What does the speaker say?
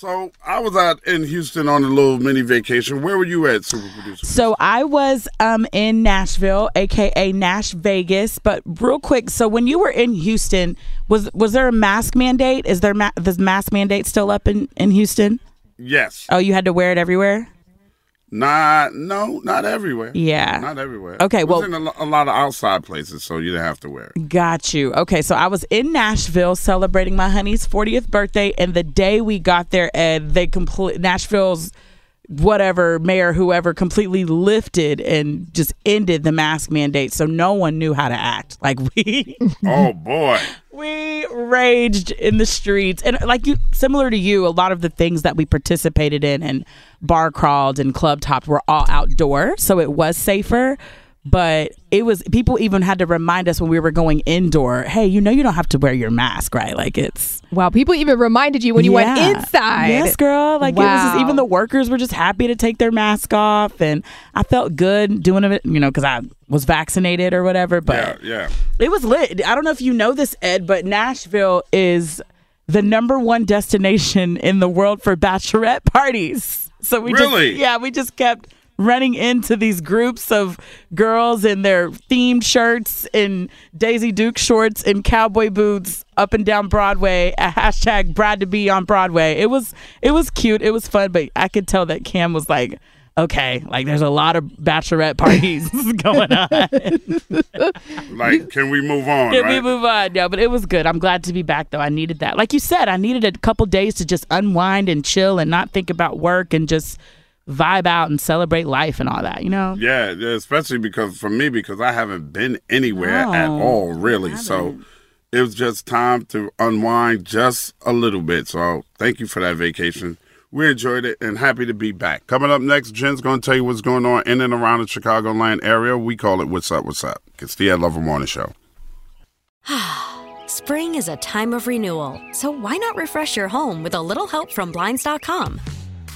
So I was out in Houston on a little mini vacation. Where were you at, super producer? So I was um in Nashville, aka Nash Vegas. But real quick, so when you were in Houston, was was there a mask mandate? Is there ma- the mask mandate still up in in Houston? Yes. Oh, you had to wear it everywhere. Not, no, not everywhere. Yeah. Not everywhere. Okay, well- in a, a lot of outside places, so you didn't have to wear it. Got you. Okay, so I was in Nashville celebrating my honey's 40th birthday, and the day we got there, Ed, they complete Nashville's whatever mayor, whoever, completely lifted and just ended the mask mandate, so no one knew how to act. Like we, Oh boy. we raged in the streets, and like you, similar to you, a lot of the things that we participated in and bar crawled and club topped were all outdoor, so it was safer. But it was people even had to remind us when we were going indoor. Hey, you know you don't have to wear your mask, right? Like it's Wow, people even reminded you when you went inside. Yes, girl. Like it was just, even the workers were just happy to take their mask off, and I felt good doing it. You know, because I was vaccinated or whatever. But Yeah, yeah. it was lit. I don't know if you know this, Ed, but Nashville is the number one destination in the world for bachelorette parties. So we Really? just yeah, we just kept running into these groups of girls in their themed shirts and Daisy Duke shorts and cowboy boots up and down Broadway. A hashtag Brad to be on Broadway. It was it was cute. It was fun, but I could tell that Cam was like. Okay, like there's a lot of bachelorette parties going on. Like, can we move on? Can right? we move on? No, but it was good. I'm glad to be back, though. I needed that. Like you said, I needed a couple days to just unwind and chill and not think about work and just vibe out and celebrate life and all that, you know? Yeah, yeah, especially because for me, because I haven't been anywhere at oh, all, really. So it was just time to unwind just a little bit. So thank you for that vacation. We enjoyed it and happy to be back. Coming up next, Jen's going to tell you what's going on in and around the Chicagoland area. We call it What's Up, What's Up. It's the I Love Lover Morning Show. Spring is a time of renewal, so why not refresh your home with a little help from Blinds.com?